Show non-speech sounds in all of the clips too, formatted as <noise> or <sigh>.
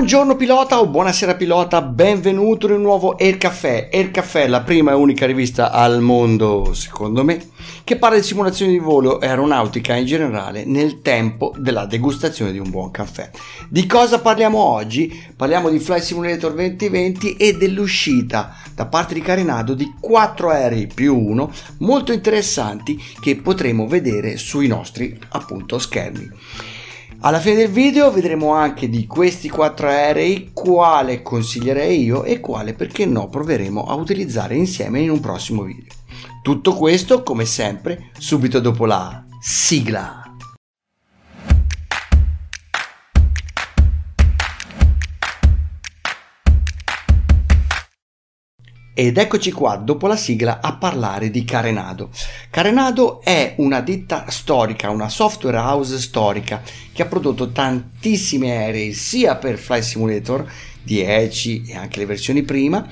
Buongiorno pilota o buonasera pilota, benvenuto in un nuovo Air Café. Air Café, la prima e unica rivista al mondo, secondo me, che parla di simulazioni di volo e aeronautica in generale nel tempo della degustazione di un buon caffè. Di cosa parliamo oggi? Parliamo di Flight Simulator 2020 e dell'uscita da parte di Carinado di 4 aerei più 1 molto interessanti che potremo vedere sui nostri appunto schermi. Alla fine del video vedremo anche di questi quattro aerei quale consiglierei io e quale perché no proveremo a utilizzare insieme in un prossimo video. Tutto questo come sempre subito dopo la sigla. Ed eccoci qua dopo la sigla a parlare di Carenado. Carenado è una ditta storica, una software house storica che ha prodotto tantissimi aerei sia per Flight Simulator 10 e anche le versioni prima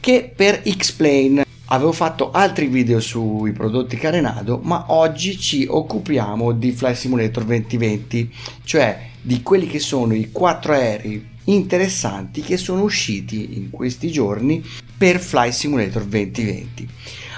che per X-Plane. Avevo fatto altri video sui prodotti Carenado, ma oggi ci occupiamo di Flight Simulator 2020, cioè di quelli che sono i quattro aerei interessanti che sono usciti in questi giorni per Fly Simulator 2020.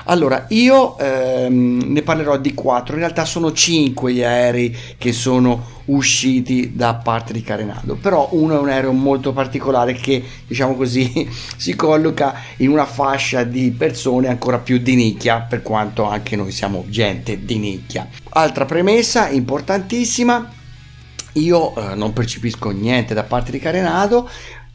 Allora, io ehm, ne parlerò di quattro, in realtà sono cinque gli aerei che sono usciti da parte di Carenado, però uno è un aereo molto particolare che, diciamo così, <laughs> si colloca in una fascia di persone ancora più di nicchia, per quanto anche noi siamo gente di nicchia. Altra premessa importantissima, io eh, non percepisco niente da parte di Carenado,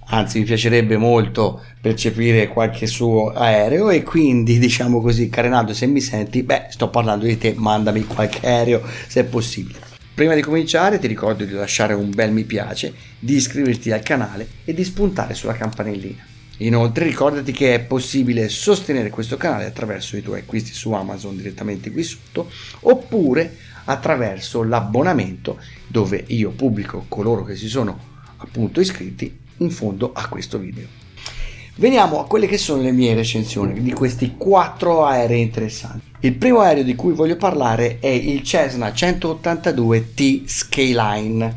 anzi mi piacerebbe molto percepire qualche suo aereo e quindi <laughs> diciamo così Carenado se mi senti beh sto parlando di te mandami qualche aereo se è possibile. Prima di cominciare ti ricordo di lasciare un bel mi piace di iscriverti al canale e di spuntare sulla campanellina inoltre ricordati che è possibile sostenere questo canale attraverso i tuoi acquisti su Amazon direttamente qui sotto oppure attraverso l'abbonamento dove io pubblico coloro che si sono appunto iscritti in fondo a questo video. Veniamo a quelle che sono le mie recensioni di questi quattro aerei interessanti. Il primo aereo di cui voglio parlare è il Cessna 182T Skyline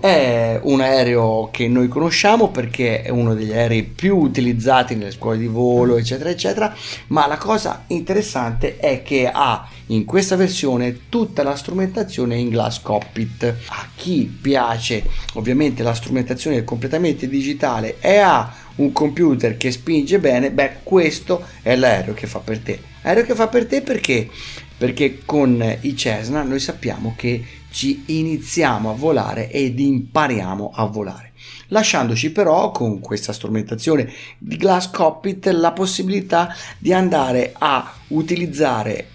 è un aereo che noi conosciamo perché è uno degli aerei più utilizzati nelle scuole di volo, eccetera, eccetera, ma la cosa interessante è che ha in questa versione tutta la strumentazione in glass cockpit. A chi piace ovviamente la strumentazione completamente digitale e ha un computer che spinge bene, beh, questo è l'aereo che fa per te. Aereo che fa per te perché? Perché con i Cessna noi sappiamo che ci iniziamo a volare ed impariamo a volare, lasciandoci però con questa strumentazione di Glass Cockpit la possibilità di andare a utilizzare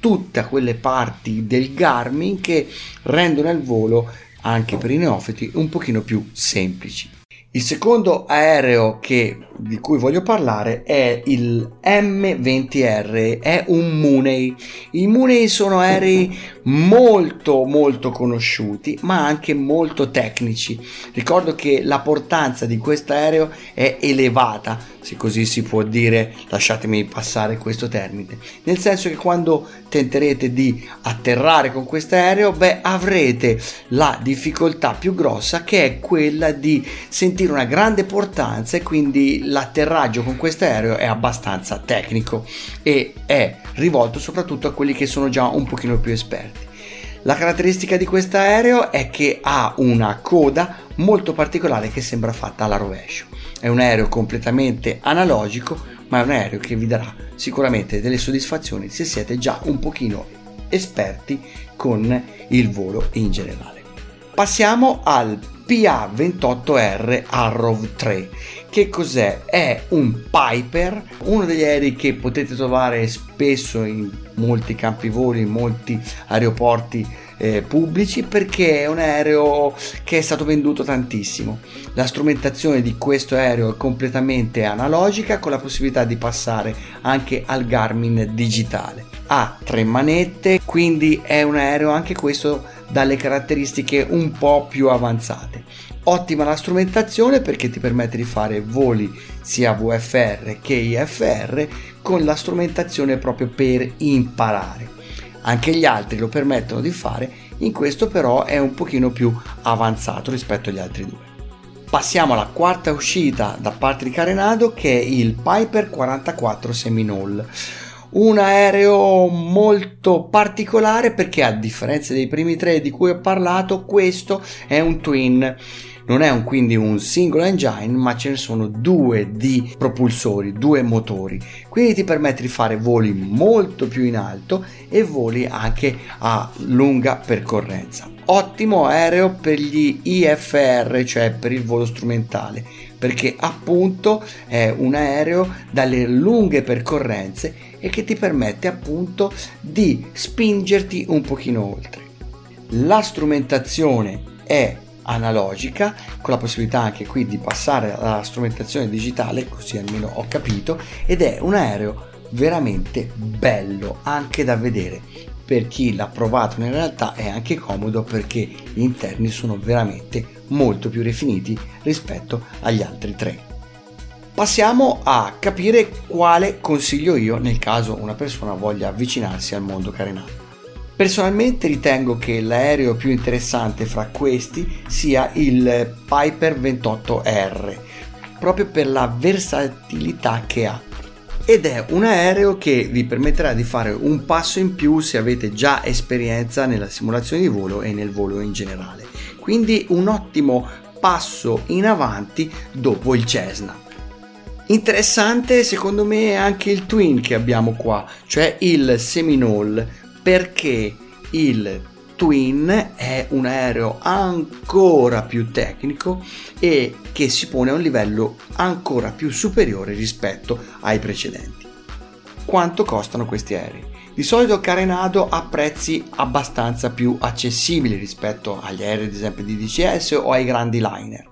tutte quelle parti del Garmin che rendono il volo anche per i neofiti un pochino più semplici. Il secondo aereo che, di cui voglio parlare è il M20R, è un Mooney. I Mooney sono aerei molto molto conosciuti ma anche molto tecnici. Ricordo che la portanza di questo aereo è elevata, se così si può dire, lasciatemi passare questo termine, nel senso che quando tenterete di atterrare con questo aereo, beh, avrete la difficoltà più grossa che è quella di sentire una grande portanza e quindi l'atterraggio con questo aereo è abbastanza tecnico e è rivolto soprattutto a quelli che sono già un pochino più esperti. La caratteristica di questo aereo è che ha una coda molto particolare che sembra fatta alla rovescio. È un aereo completamente analogico, ma è un aereo che vi darà sicuramente delle soddisfazioni se siete già un pochino esperti con il volo in generale. Passiamo al PA28R Arrow 3. Che cos'è? È un Piper, uno degli aerei che potete trovare spesso in molti campi voli, in molti aeroporti eh, pubblici perché è un aereo che è stato venduto tantissimo. La strumentazione di questo aereo è completamente analogica con la possibilità di passare anche al Garmin digitale. Ha tre manette, quindi è un aereo anche questo dalle caratteristiche un po' più avanzate. Ottima la strumentazione perché ti permette di fare voli sia VFR che IFR con la strumentazione proprio per imparare. Anche gli altri lo permettono di fare, in questo però è un pochino più avanzato rispetto agli altri due. Passiamo alla quarta uscita da parte di Carenado che è il Piper 44 Seminole un aereo molto particolare perché a differenza dei primi tre di cui ho parlato questo è un twin non è un, quindi un singolo engine ma ce ne sono due di propulsori due motori quindi ti permette di fare voli molto più in alto e voli anche a lunga percorrenza ottimo aereo per gli IFR cioè per il volo strumentale perché appunto è un aereo dalle lunghe percorrenze e che ti permette appunto di spingerti un pochino oltre. La strumentazione è analogica con la possibilità anche qui di passare alla strumentazione digitale così almeno ho capito ed è un aereo veramente bello anche da vedere per chi l'ha provato in realtà è anche comodo perché gli interni sono veramente molto più rifiniti rispetto agli altri tre. Passiamo a capire quale consiglio io nel caso una persona voglia avvicinarsi al mondo carenato. Personalmente ritengo che l'aereo più interessante fra questi sia il Piper 28R, proprio per la versatilità che ha. Ed è un aereo che vi permetterà di fare un passo in più se avete già esperienza nella simulazione di volo e nel volo in generale quindi un ottimo passo in avanti dopo il Cessna. Interessante secondo me è anche il twin che abbiamo qua, cioè il Seminole, perché il Twin è un aereo ancora più tecnico e che si pone a un livello ancora più superiore rispetto ai precedenti. Quanto costano questi aerei? Di solito Carenado ha prezzi abbastanza più accessibili rispetto agli aerei ad esempio di DCS o ai grandi liner.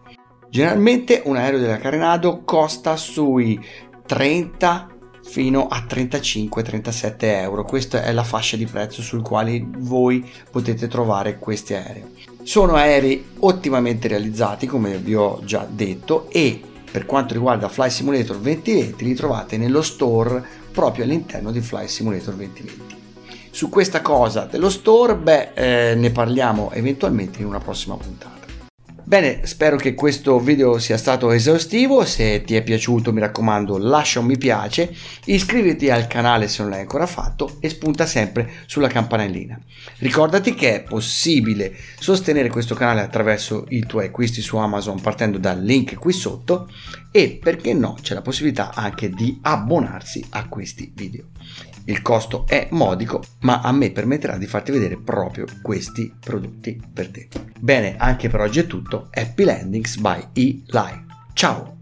Generalmente un aereo della Carenado costa sui 30 fino a 35-37 euro. Questa è la fascia di prezzo sul quale voi potete trovare questi aerei. Sono aerei ottimamente realizzati, come vi ho già detto, e per quanto riguarda Fly Simulator 2020 li trovate nello store proprio all'interno di Fly Simulator 2020. Su questa cosa dello store, beh, eh, ne parliamo eventualmente in una prossima puntata. Bene, spero che questo video sia stato esaustivo, se ti è piaciuto mi raccomando lascia un mi piace, iscriviti al canale se non l'hai ancora fatto e spunta sempre sulla campanellina. Ricordati che è possibile sostenere questo canale attraverso i tuoi acquisti su Amazon partendo dal link qui sotto e perché no c'è la possibilità anche di abbonarsi a questi video. Il costo è modico, ma a me permetterà di farti vedere proprio questi prodotti per te. Bene, anche per oggi è tutto. Happy Landings by E-Live. Ciao!